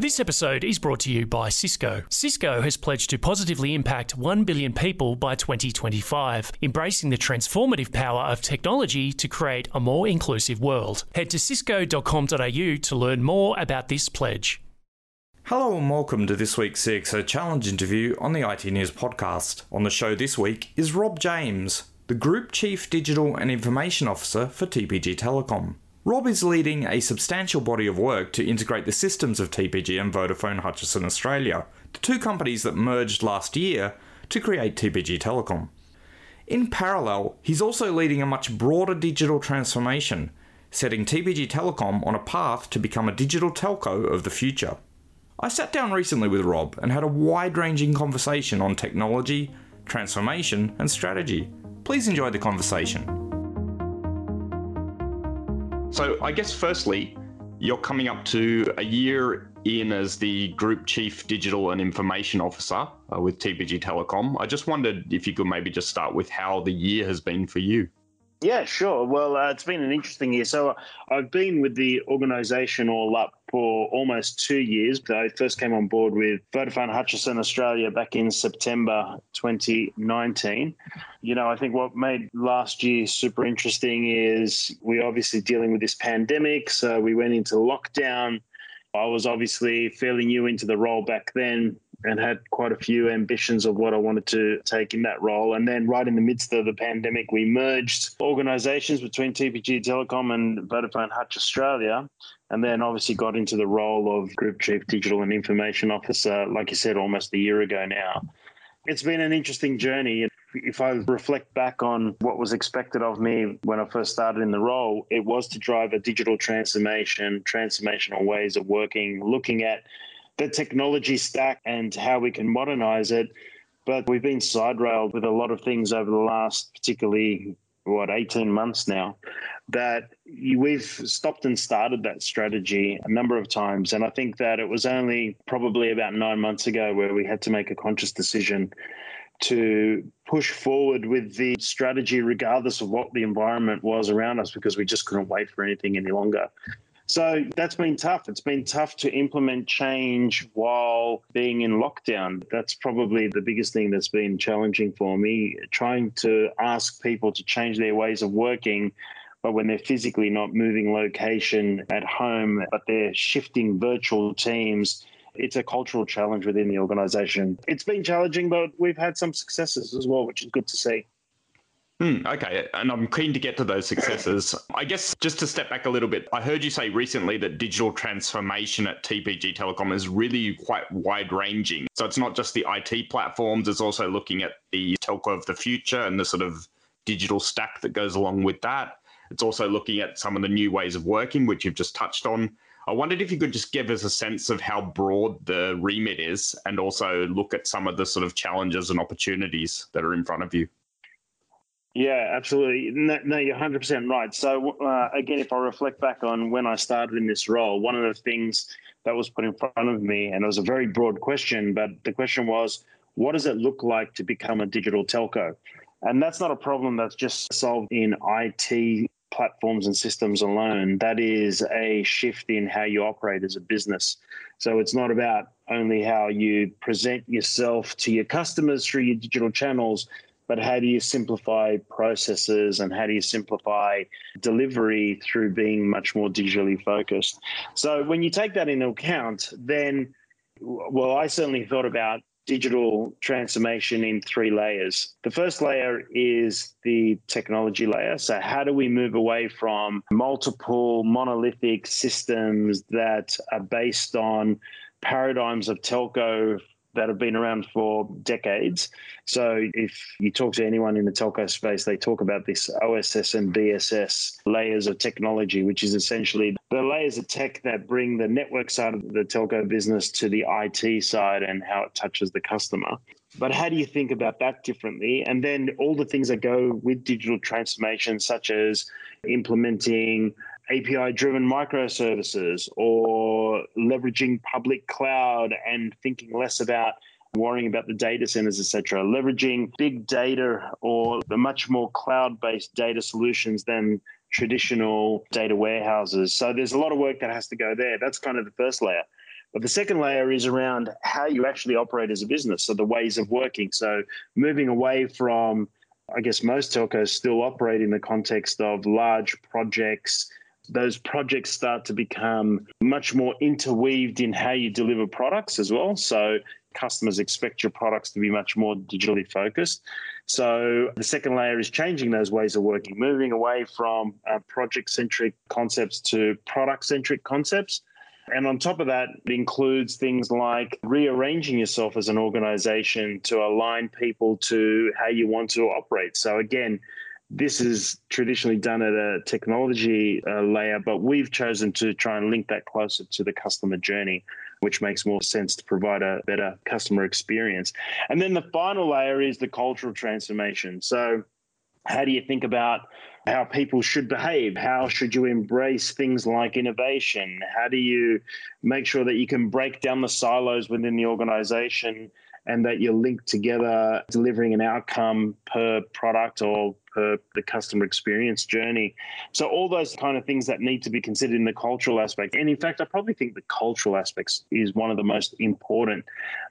This episode is brought to you by Cisco. Cisco has pledged to positively impact 1 billion people by 2025, embracing the transformative power of technology to create a more inclusive world. Head to cisco.com.au to learn more about this pledge. Hello and welcome to this week's CXO Challenge interview on the iTnews podcast. On the show this week is Rob James, the Group Chief Digital and Information Officer for TPG Telecom. Rob is leading a substantial body of work to integrate the systems of TPG and Vodafone Hutchison Australia, the two companies that merged last year to create TPG Telecom. In parallel, he's also leading a much broader digital transformation, setting TPG Telecom on a path to become a digital telco of the future. I sat down recently with Rob and had a wide ranging conversation on technology, transformation, and strategy. Please enjoy the conversation. So, I guess firstly, you're coming up to a year in as the Group Chief Digital and Information Officer uh, with TPG Telecom. I just wondered if you could maybe just start with how the year has been for you. Yeah, sure. Well, uh, it's been an interesting year. So I've been with the organisation all up for almost two years. I first came on board with Vodafone Hutchison Australia back in September 2019. You know, I think what made last year super interesting is we're obviously dealing with this pandemic. So we went into lockdown. I was obviously fairly new into the role back then and had quite a few ambitions of what I wanted to take in that role. And then, right in the midst of the pandemic, we merged organisations between TPG Telecom and Vodafone Hutch Australia. And then, obviously, got into the role of Group Chief Digital and Information Officer, like you said, almost a year ago now. It's been an interesting journey. If I reflect back on what was expected of me when I first started in the role, it was to drive a digital transformation, transformational ways of working, looking at the technology stack and how we can modernize it. But we've been side railed with a lot of things over the last, particularly, what, 18 months now, that we've stopped and started that strategy a number of times. And I think that it was only probably about nine months ago where we had to make a conscious decision to push forward with the strategy, regardless of what the environment was around us, because we just couldn't wait for anything any longer. So that's been tough. It's been tough to implement change while being in lockdown. That's probably the biggest thing that's been challenging for me, trying to ask people to change their ways of working. But when they're physically not moving location at home, but they're shifting virtual teams, it's a cultural challenge within the organization. It's been challenging, but we've had some successes as well, which is good to see. Hmm, okay, and I'm keen to get to those successes. I guess just to step back a little bit, I heard you say recently that digital transformation at TPG Telecom is really quite wide ranging. So it's not just the IT platforms, it's also looking at the telco of the future and the sort of digital stack that goes along with that. It's also looking at some of the new ways of working, which you've just touched on. I wondered if you could just give us a sense of how broad the remit is and also look at some of the sort of challenges and opportunities that are in front of you. Yeah, absolutely. No, you're 100% right. So, uh, again, if I reflect back on when I started in this role, one of the things that was put in front of me, and it was a very broad question, but the question was, what does it look like to become a digital telco? And that's not a problem that's just solved in IT platforms and systems alone. That is a shift in how you operate as a business. So it's not about only how you present yourself to your customers through your digital channels, but how do you simplify processes and how do you simplify delivery through being much more digitally focused? So when you take that into account, then, well, I certainly thought about digital transformation in three layers. The first layer is the technology layer. So, how do we move away from multiple monolithic systems that are based on paradigms of telco that have been around for decades. So if you talk to anyone in the telco space, they talk about this OSS and BSS layers of technology, which is essentially the layers of tech that bring the network side of the telco business to the IT side and how it touches the customer. But how do you think about that differently? And then all the things that go with digital transformation, such as implementing API driven microservices or leveraging public cloud and thinking less about worrying about the data centers, etc., leveraging big data or the much more cloud based data solutions than traditional data warehouses. So there's a lot of work that has to go there. That's kind of the first layer. But the second layer is around how you actually operate as a business, so the ways of working. So moving away from, I guess most telcos still operate in the context of large projects. Those projects start to become much more interweaved in how you deliver products as well. So customers expect your products to be much more digitally focused. So the second layer is changing those ways of working, moving away from uh, project centric concepts to product centric concepts. And on top of that, it includes things like rearranging yourself as an organization to align people to how you want to operate. So, again, this is traditionally done at a technology uh, layer, but we've chosen to try and link that closer to the customer journey which makes more sense to provide a better customer experience. And then the final layer is the cultural transformation. So, how do you think about how people should behave? How should you embrace things like innovation? How do you make sure that you can break down the silos within the organization and that you're linked together, delivering an outcome per product or per the customer experience journey. So all those kind of things that need to be considered in the cultural aspect. And in fact, I probably think the cultural aspects is one of the most important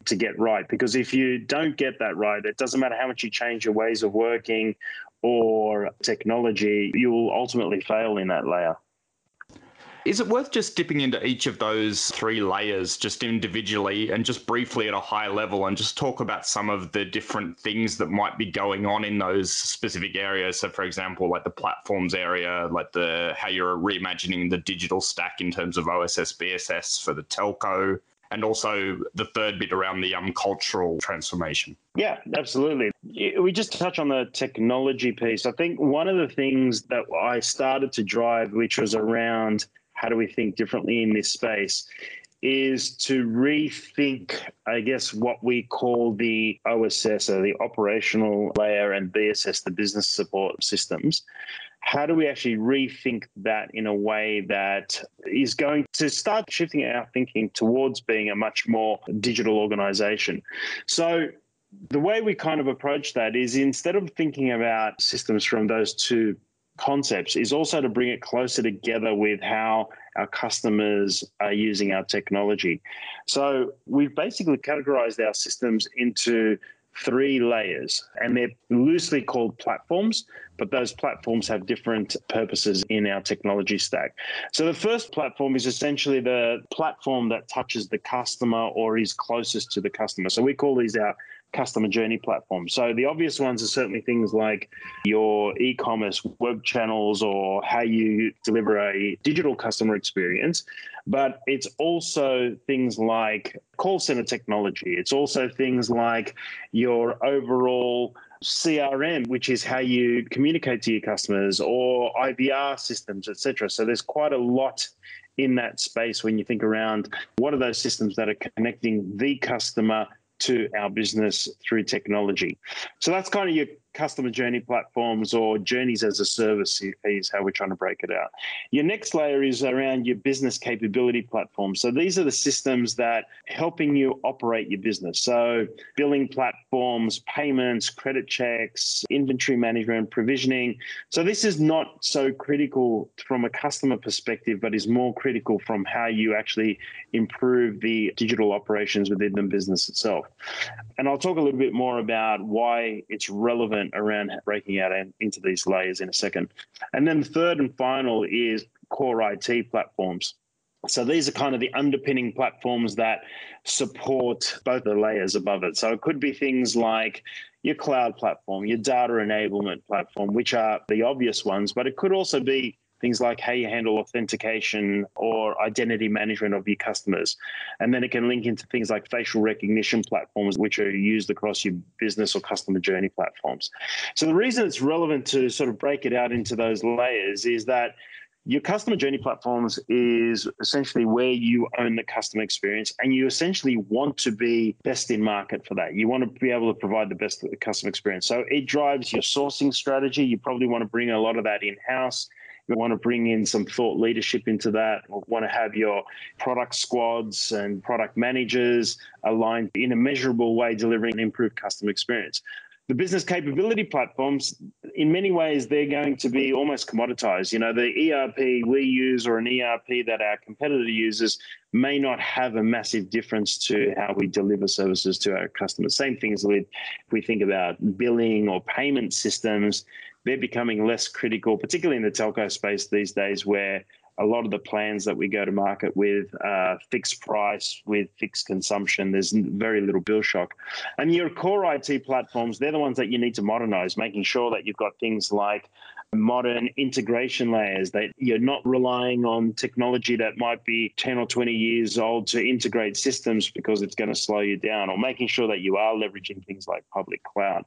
to get right because if you don't get that right, it doesn't matter how much you change your ways of working or technology, you will ultimately fail in that layer. Is it worth just dipping into each of those three layers just individually and just briefly at a high level and just talk about some of the different things that might be going on in those specific areas? So, for example, like the platforms area, like the how you're reimagining the digital stack in terms of OSS, BSS for the telco, and also the third bit around the um, cultural transformation. Yeah, absolutely. We just touch on the technology piece. I think one of the things that I started to drive, which was around how do we think differently in this space is to rethink, I guess, what we call the OSS or the operational layer and BSS, the business support systems. How do we actually rethink that in a way that is going to start shifting our thinking towards being a much more digital organization? So, the way we kind of approach that is instead of thinking about systems from those two concepts is also to bring it closer together with how our customers are using our technology. So we've basically categorized our systems into three layers, and they're loosely called platforms, but those platforms have different purposes in our technology stack. So the first platform is essentially the platform that touches the customer or is closest to the customer. So we call these our customer journey platform. So the obvious ones are certainly things like your e-commerce web channels or how you deliver a digital customer experience, but it's also things like call center technology. It's also things like your overall CRM, which is how you communicate to your customers, or IVR systems, etc. So there's quite a lot in that space when you think around what are those systems that are connecting the customer to our business through technology. So that's kind of your customer journey platforms or journeys as a service is how we're trying to break it out. Your next layer is around your business capability platform. So these are the systems that helping you operate your business. So billing platforms, payments, credit checks, inventory management, provisioning. So this is not so critical from a customer perspective, but is more critical from how you actually improve the digital operations within the business itself. And I'll talk a little bit more about why it's relevant around breaking out into these layers in a second. And then the third and final is core IT platforms. So these are kind of the underpinning platforms that support both the layers above it. So it could be things like your cloud platform, your data enablement platform, which are the obvious ones, but it could also be things like how you handle authentication or identity management of your customers. And then it can link into things like facial recognition platforms, which are used across your business or customer journey platforms. So the reason it's relevant to sort of break it out into those layers is that your customer journey platforms is essentially where you own the customer experience and you essentially want to be best in market for that. You want to be able to provide the best customer experience. So it drives your sourcing strategy. You probably want to bring a lot of that in house. We want to bring in some thought leadership into that. We want to have your product squads and product managers aligned in a measurable way, delivering an improved customer experience. the business capability platforms, in many ways, they're going to be almost commoditized. You know, the ERP we use or an ERP that our competitor uses may not have a massive difference to how we deliver services to our customers. Same things with if we think about billing or payment systems, they're becoming less critical, particularly in the telco space these days, where a lot of the plans that we go to market with uh, fixed price with fixed consumption. There's very little bill shock. And your core IT platforms, they're the ones that you need to modernize, making sure that you've got things like modern integration layers, that you're not relying on technology that might be 10 or 20 years old to integrate systems because it's going to slow you down, or making sure that you are leveraging things like public cloud.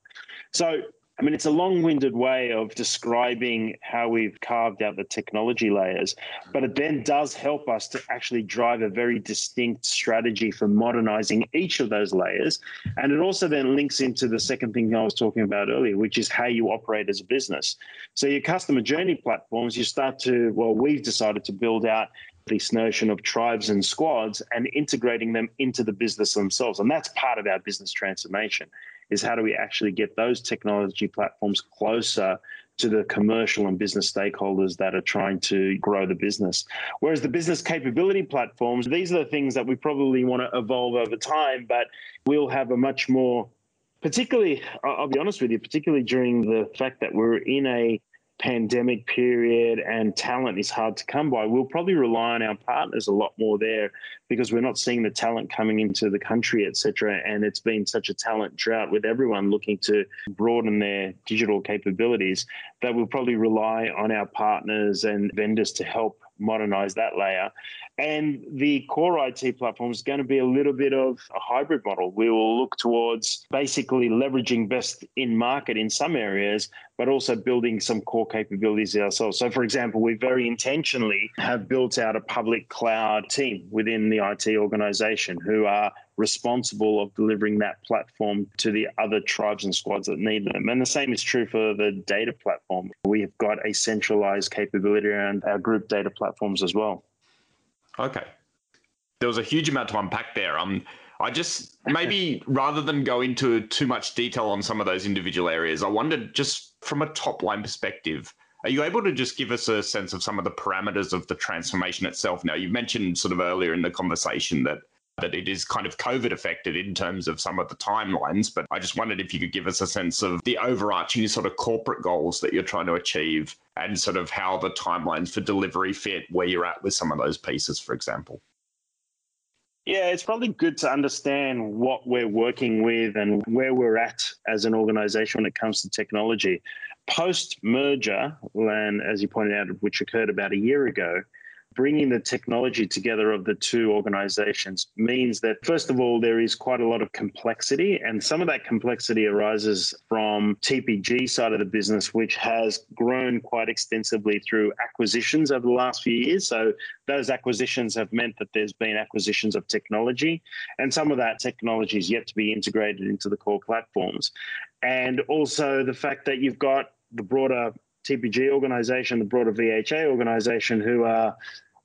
So I mean, it's a long winded way of describing how we've carved out the technology layers, but it then does help us to actually drive a very distinct strategy for modernizing each of those layers. And it also then links into the second thing I was talking about earlier, which is how you operate as a business. So, your customer journey platforms, you start to, well, we've decided to build out this notion of tribes and squads and integrating them into the business themselves. And that's part of our business transformation is how do we actually get those technology platforms closer to the commercial and business stakeholders that are trying to grow the business. Whereas the business capability platforms, these are the things that we probably want to evolve over time, but we'll have a much more particularly I'll be honest with you, particularly during the fact that we're in a pandemic period and talent is hard to come by, we'll probably rely on our partners a lot more there because we're not seeing the talent coming into the country, etc. And it's been such a talent drought with everyone looking to broaden their digital capabilities that we'll probably rely on our partners and vendors to help modernize that layer. And the core IT platform is going to be a little bit of a hybrid model. We will look towards basically leveraging best in market in some areas, but also building some core capabilities ourselves. So, for example, we very intentionally have built out a public cloud team within the IT organization who are responsible of delivering that platform to the other tribes and squads that need them. And the same is true for the data platform. We have got a centralized capability around our group data platforms as well. Okay. There was a huge amount to unpack there. Um, I just maybe rather than go into too much detail on some of those individual areas, I wondered just from a top line perspective, are you able to just give us a sense of some of the parameters of the transformation itself? Now, you mentioned sort of earlier in the conversation that that it is kind of COVID affected in terms of some of the timelines. But I just wondered if you could give us a sense of the overarching sort of corporate goals that you're trying to achieve and sort of how the timelines for delivery fit where you're at with some of those pieces, for example. Yeah, it's probably good to understand what we're working with and where we're at as an organization when it comes to technology. Post merger, and as you pointed out, which occurred about a year ago, bringing the technology together of the two organizations means that, first of all, there is quite a lot of complexity. And some of that complexity arises from TPG side of the business, which has grown quite extensively through acquisitions over the last few years. So those acquisitions have meant that there's been acquisitions of technology, and some of that technology is yet to be integrated into the core platforms. And also the fact that you've got the broader TPG organization, the broader VHA organization, who are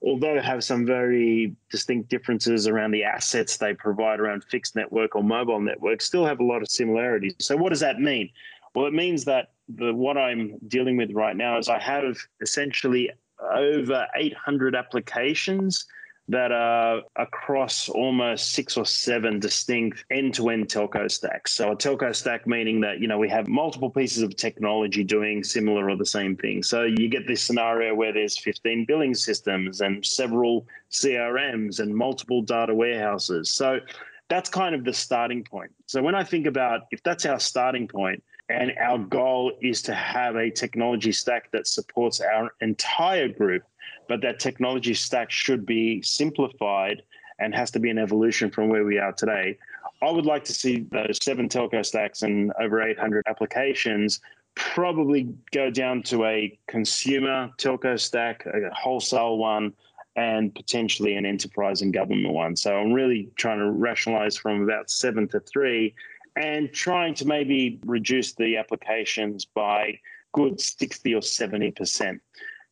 although have some very distinct differences around the assets they provide around fixed network or mobile network, still have a lot of similarities. So, what does that mean? Well, it means that the, what I'm dealing with right now is I have essentially over 800 applications that are across almost six or seven distinct end-to-end telco stacks. So a telco stack meaning that you know we have multiple pieces of technology doing similar or the same thing. So you get this scenario where there's 15 billing systems and several CRMs and multiple data warehouses. So that's kind of the starting point. So when I think about if that's our starting point, and our goal is to have a technology stack that supports our entire group but that technology stack should be simplified and has to be an evolution from where we are today. I would like to see those seven telco stacks and over 800 applications probably go down to a consumer telco stack, a wholesale one, and potentially an enterprise and government one. So I'm really trying to rationalize from about seven to three and trying to maybe reduce the applications by good 60 or 70%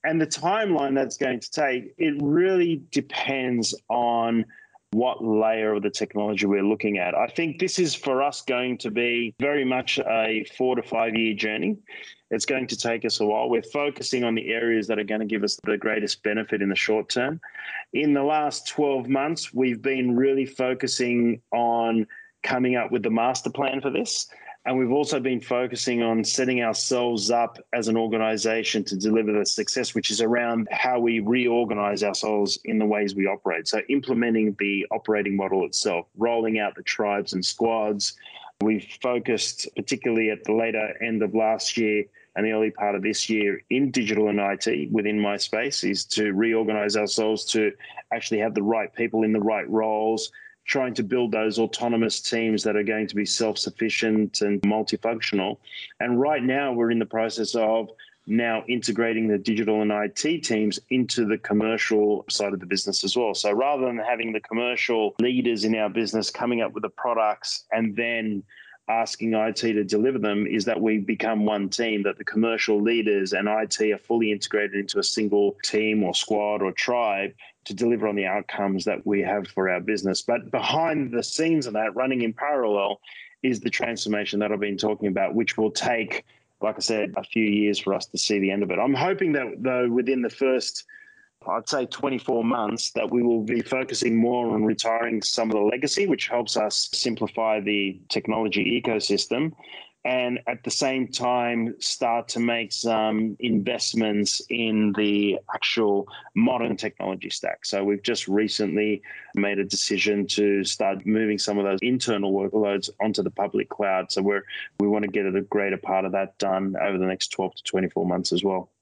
and the timeline that's going to take, it really depends on what layer of the technology we're looking at. I think this is for us going to be very much a four to five year journey. It's going to take us a while. We're focusing on the areas that are going to give us the greatest benefit in the short term. In the last 12 months, we've been really focusing on coming up with the master plan for this. And we've also been focusing on setting ourselves up as an organization to deliver the success, which is around how we reorganize ourselves in the ways we operate. So, implementing the operating model itself, rolling out the tribes and squads. We've focused, particularly at the later end of last year and the early part of this year, in digital and IT within my space, is to reorganize ourselves to actually have the right people in the right roles trying to build those autonomous teams that are going to be self sufficient and multifunctional. And right now, we're in the process of now integrating the digital and IT teams into the commercial side of the business as well. So rather than having the commercial leaders in our business coming up with the products and then asking IT to deliver them is that we become one team, that the commercial leaders and IT are fully integrated into a single team or squad or tribe to deliver on the outcomes that we have for our business. But behind the scenes of that, running in parallel, is the transformation that I've been talking about, which will take, like I said, a few years for us to see the end of it. I'm hoping that, though, within the first I'd say 24 months that we will be focusing more on retiring some of the legacy, which helps us simplify the technology ecosystem. And at the same time, start to make some investments in the actual modern technology stack. So, we've just recently made a decision to start moving some of those internal workloads onto the public cloud. So, we're, we want to get a greater part of that done over the next 12 to 24 months as well.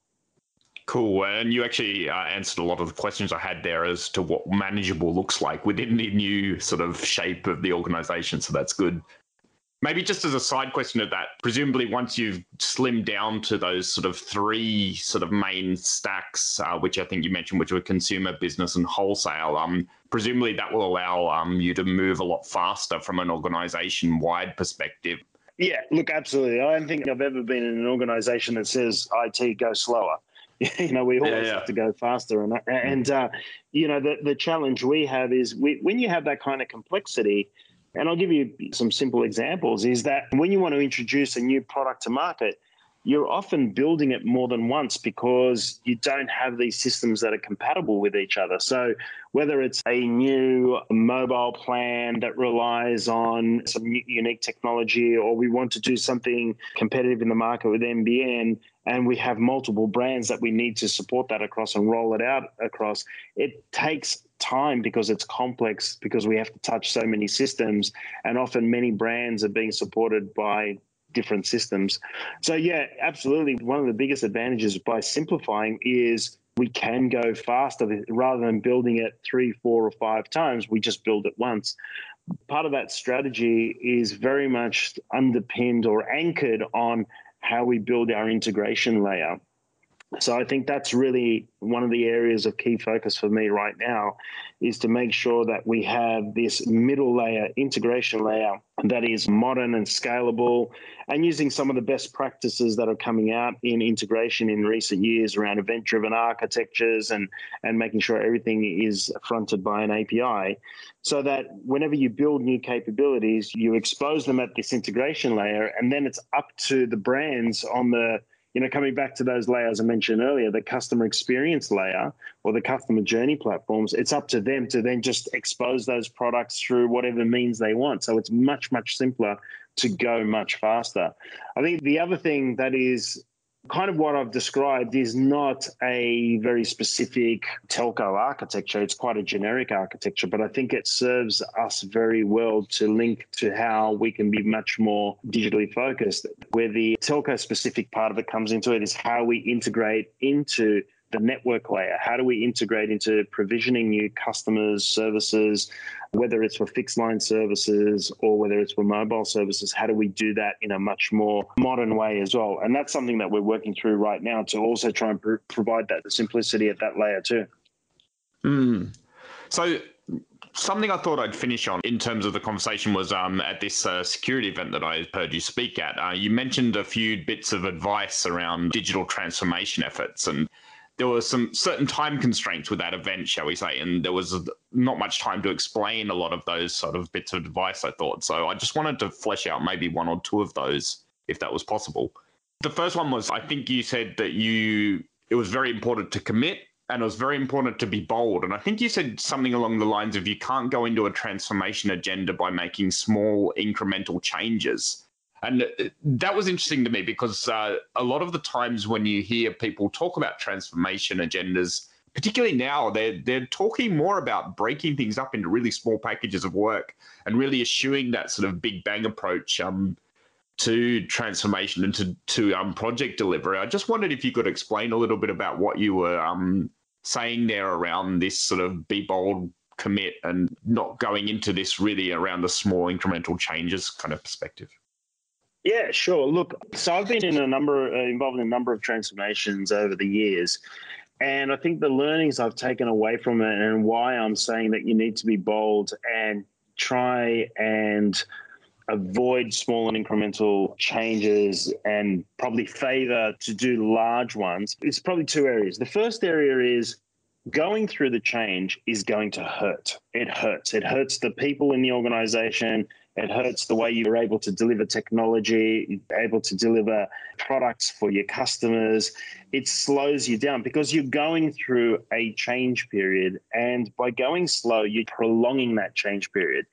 Cool. And you actually uh, answered a lot of the questions I had there as to what manageable looks like within the new sort of shape of the organization. So that's good. Maybe just as a side question of that, presumably once you've slimmed down to those sort of three sort of main stacks, uh, which I think you mentioned, which were consumer, business, and wholesale, um, presumably that will allow um, you to move a lot faster from an organization wide perspective. Yeah, look, absolutely. I don't think I've ever been in an organization that says IT go slower. you know, we always yeah, yeah. have to go faster, and and uh, you know the the challenge we have is we, when you have that kind of complexity. And I'll give you some simple examples. Is that when you want to introduce a new product to market, you're often building it more than once because you don't have these systems that are compatible with each other. So, whether it's a new mobile plan that relies on some unique technology, or we want to do something competitive in the market with NBN, and we have multiple brands that we need to support that across and roll it out across. It takes time because it's complex because we have to touch so many systems and often many brands are being supported by different systems. So yeah, absolutely one of the biggest advantages by simplifying is we can go faster rather than building it 3 4 or 5 times we just build it once. Part of that strategy is very much underpinned or anchored on how we build our integration layer. So I think that's really one of the areas of key focus for me right now is to make sure that we have this middle layer integration layer that is modern and scalable and using some of the best practices that are coming out in integration in recent years around event driven architectures and and making sure everything is fronted by an API so that whenever you build new capabilities you expose them at this integration layer and then it's up to the brands on the you know, coming back to those layers I mentioned earlier, the customer experience layer or the customer journey platforms, it's up to them to then just expose those products through whatever means they want. So it's much, much simpler to go much faster. I think the other thing that is kind of what I've described is not a very specific telco architecture. It's quite a generic architecture, but I think it serves us very well to link to how we can be much more digitally focused. Where the telco specific part of it comes into it is how we integrate into the network layer? How do we integrate into provisioning new customers, services, whether it's for fixed line services or whether it's for mobile services? How do we do that in a much more modern way as well? And that's something that we're working through right now to also try and pr- provide that the simplicity at that layer too. Mm. So something I thought I'd finish on in terms of the conversation was um, at this uh, security event that I heard you speak at. Uh, you mentioned a few bits of advice around digital transformation efforts, and there were some certain time constraints with that event, shall we say, and there was not much time to explain a lot of those sort of bits of advice. I thought so. I just wanted to flesh out maybe one or two of those, if that was possible. The first one was I think you said that you it was very important to commit and it was very important to be bold. And I think you said something along the lines of you can't go into a transformation agenda by making small incremental changes. And that was interesting to me because uh, a lot of the times when you hear people talk about transformation agendas, particularly now, they're they're talking more about breaking things up into really small packages of work and really eschewing that sort of big bang approach um, to transformation and to to um, project delivery. I just wondered if you could explain a little bit about what you were um, saying there around this sort of be bold, commit, and not going into this really around the small incremental changes kind of perspective. Yeah, sure. Look, so I've been in a number, uh, involved in a number of transformations over the years. And I think the learnings I've taken away from it and why I'm saying that you need to be bold and try and avoid small and incremental changes and probably favor to do large ones is probably two areas. The first area is going through the change is going to hurt. It hurts. It hurts the people in the organization. It hurts the way you're able to deliver technology, able to deliver products for your customers. It slows you down because you're going through a change period. And by going slow, you're prolonging that change period.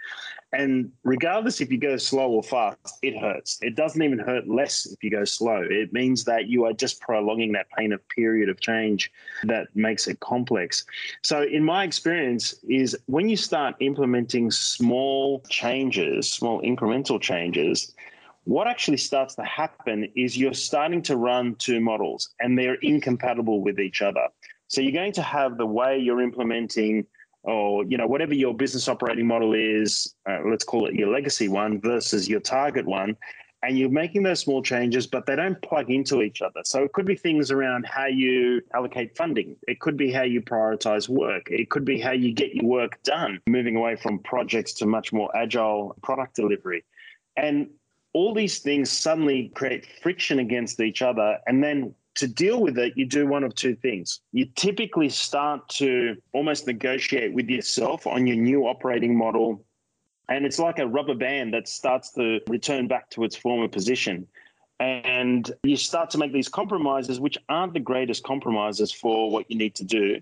And regardless if you go slow or fast, it hurts. It doesn't even hurt less if you go slow. It means that you are just prolonging that pain of period of change that makes it complex. So in my experience is when you start implementing small changes, small incremental changes, what actually starts to happen is you're starting to run two models and they're incompatible with each other. So you're going to have the way you're implementing or you know whatever your business operating model is uh, let's call it your legacy one versus your target one and you're making those small changes but they don't plug into each other. So it could be things around how you allocate funding. It could be how you prioritize work. It could be how you get your work done moving away from projects to much more agile product delivery. And all these things suddenly create friction against each other and then to deal with it, you do one of two things. You typically start to almost negotiate with yourself on your new operating model. And it's like a rubber band that starts to return back to its former position. And you start to make these compromises, which aren't the greatest compromises for what you need to do.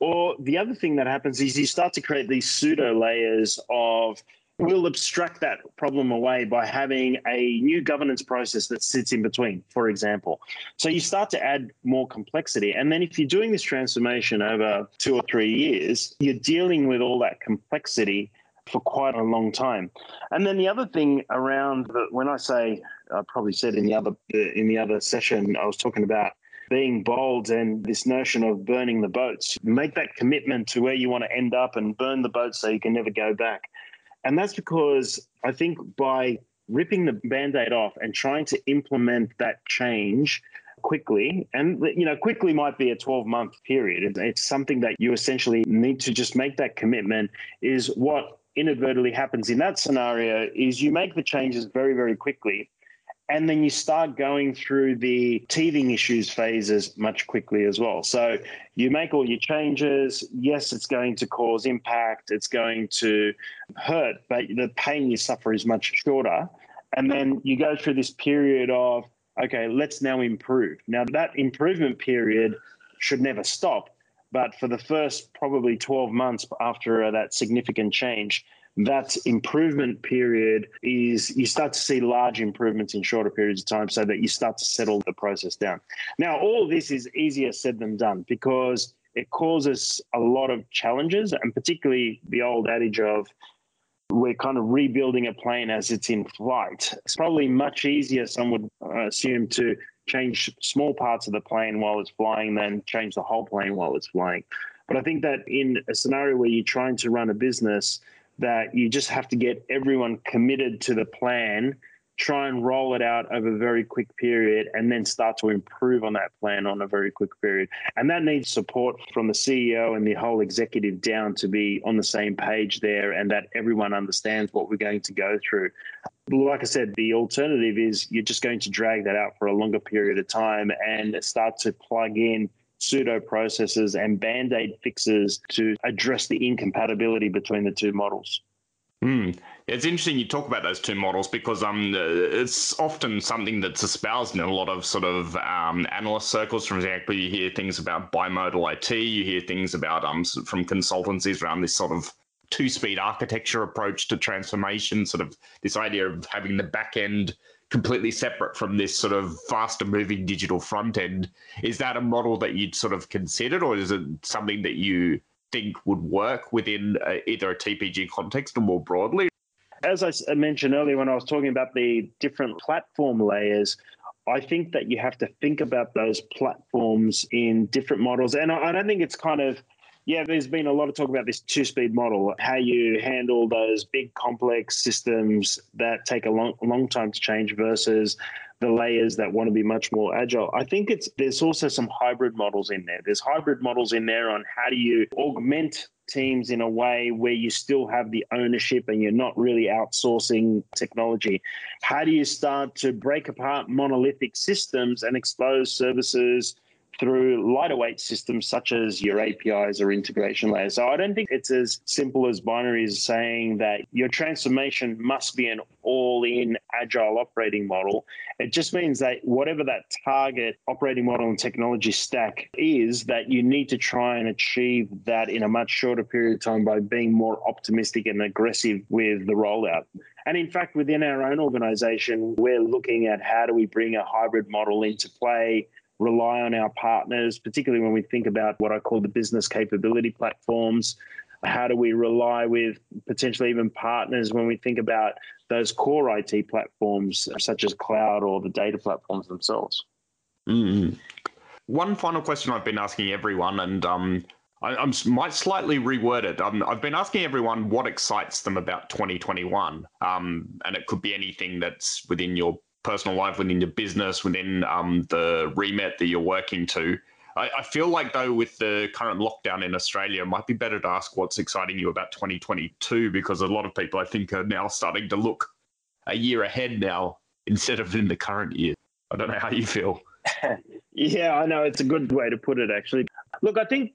Or the other thing that happens is you start to create these pseudo layers of we'll abstract that problem away by having a new governance process that sits in between, for example. So you start to add more complexity. And then if you're doing this transformation over two or three years, you're dealing with all that complexity for quite a long time. And then the other thing around the, when I say, I probably said in the other in the other session, I was talking about being bold and this notion of burning the boats. Make that commitment to where you want to end up and burn the boats so you can never go back. And that's because I think by ripping the band aid off and trying to implement that change quickly, and you know, quickly might be a 12 month period. It's something that you essentially need to just make that commitment, is what inadvertently happens in that scenario is you make the changes very, very quickly and then you start going through the teething issues phases much quickly as well. So you make all your changes. Yes, it's going to cause impact, it's going to hurt, but the pain you suffer is much shorter. And then you go through this period of, okay, let's now improve. Now, that improvement period should never stop. But for the first probably 12 months after that significant change, that improvement period is you start to see large improvements in shorter periods of time so that you start to settle the process down. Now, all this is easier said than done because it causes a lot of challenges, and particularly the old adage of we're kind of rebuilding a plane as it's in flight. It's probably much easier, some would uh, assume, to change small parts of the plane while it's flying than change the whole plane while it's flying. But I think that in a scenario where you're trying to run a business, that you just have to get everyone committed to the plan, try and roll it out over a very quick period, and then start to improve on that plan on a very quick period. And that needs support from the CEO and the whole executive down to be on the same page there and that everyone understands what we're going to go through. Like I said, the alternative is you're just going to drag that out for a longer period of time and start to plug in pseudo processes and band aid fixes to address the incompatibility between the two models. Mm. It's interesting you talk about those two models because um, it's often something that's espoused in a lot of sort of um, analyst circles. For example, you hear things about bimodal IT, you hear things about um, from consultancies around this sort of two-speed architecture approach to transformation, sort of this idea of having the back end completely separate from this sort of faster moving digital front end. Is that a model that you'd sort of considered, or is it something that you think would work within a, uh, either a TPG context or more broadly? As I mentioned earlier when I was talking about the different platform layers, I think that you have to think about those platforms in different models. And I don't think it's kind of, yeah, there's been a lot of talk about this two speed model, how you handle those big complex systems that take a long, long time to change versus the layers that want to be much more agile. I think it's there's also some hybrid models in there. There's hybrid models in there on how do you augment teams in a way where you still have the ownership and you're not really outsourcing technology? How do you start to break apart monolithic systems and expose services through lighter weight systems such as your APIs or integration layers. So I don't think it's as simple as binary as saying that your transformation must be an all in agile operating model. It just means that whatever that target operating model and technology stack is, that you need to try and achieve that in a much shorter period of time by being more optimistic and aggressive with the rollout. And in fact, within our own organization, we're looking at how do we bring a hybrid model into play rely on our partners, particularly when we think about what I call the business capability platforms. How do we rely with potentially even partners when we think about those core IT platforms, such as cloud or the data platforms themselves? Mm-hmm. One final question I've been asking everyone, and um, I, I, might slightly reword it. Um, I've been asking everyone what excites them about 2021, um, and it could be anything that's within your personal life, within your business, within um, the remit that you're working to. I, I, feel like, though, with the current lockdown in Australia, it might be better to ask what's exciting you about 2022 because a lot of people, I think, are now starting to look a year ahead now instead of in the current year. I don't know how you feel. yeah, I know. It's a good way to put it, actually. Look, I think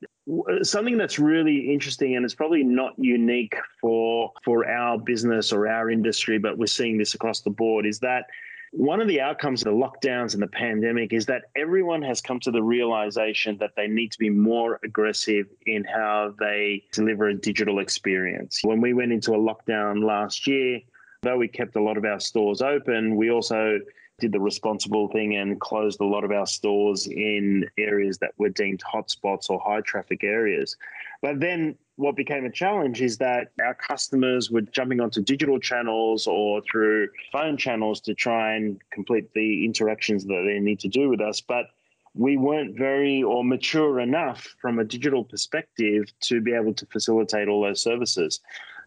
something that's really interesting, and it's probably not unique for for our business or our industry, but we're seeing this across the board, is that one of the outcomes of the lockdowns and the pandemic is that everyone has come to the realization that they need to be more aggressive in how they deliver a digital experience. When we went into a lockdown last year, though we kept a lot of our stores open, we also did the responsible thing and closed a lot of our stores in areas that were deemed hotspots or high traffic areas. But then what became a challenge is that our customers were jumping onto digital channels or through phone channels to try and complete the interactions that they need to do with us. But we weren't very or mature enough from a digital perspective to be able to facilitate all those services.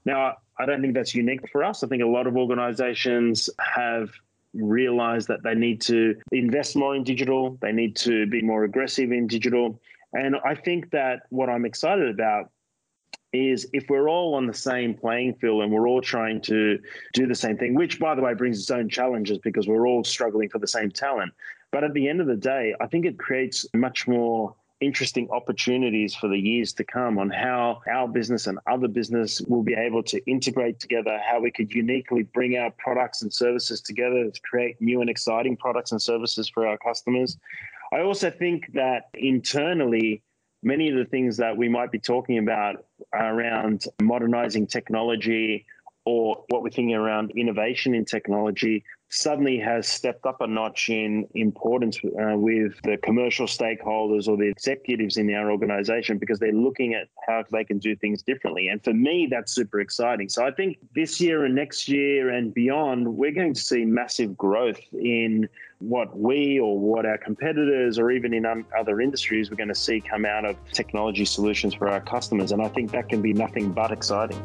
Now, I don't think that's unique for us. I think a lot of organizations have realized that they need to invest more in digital, they need to be more aggressive in digital. And I think that what I'm excited about is if we're all on the same playing field and we're all trying to do the same thing, which by the way brings its own challenges because we're all struggling for the same talent. But at the end of the day, I think it creates much more interesting opportunities for the years to come on how our business and other business will be able to integrate together, how we could uniquely bring our products and services together to create new and exciting products and services for our customers. I also think that internally, many of the things that we might be talking about around modernizing technology or what we're thinking around innovation in technology suddenly has stepped up a notch in importance uh, with the commercial stakeholders or the executives in our organization because they're looking at how they can do things differently. And for me, that's super exciting. So I think this year and next year and beyond, we're going to see massive growth in what we or what our competitors or even in other industries we're going to see come out of technology solutions for our customers. And I think that can be nothing but exciting.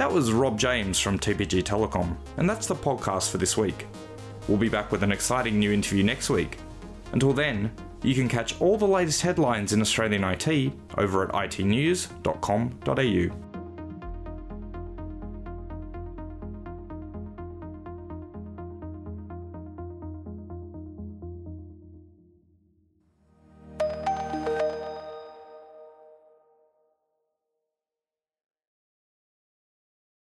That was Rob James from TPG Telecom, and that's the podcast for this week. We'll be back with an exciting new interview next week. Until then, you can catch all the latest headlines in Australian IT over at itnews.com.au.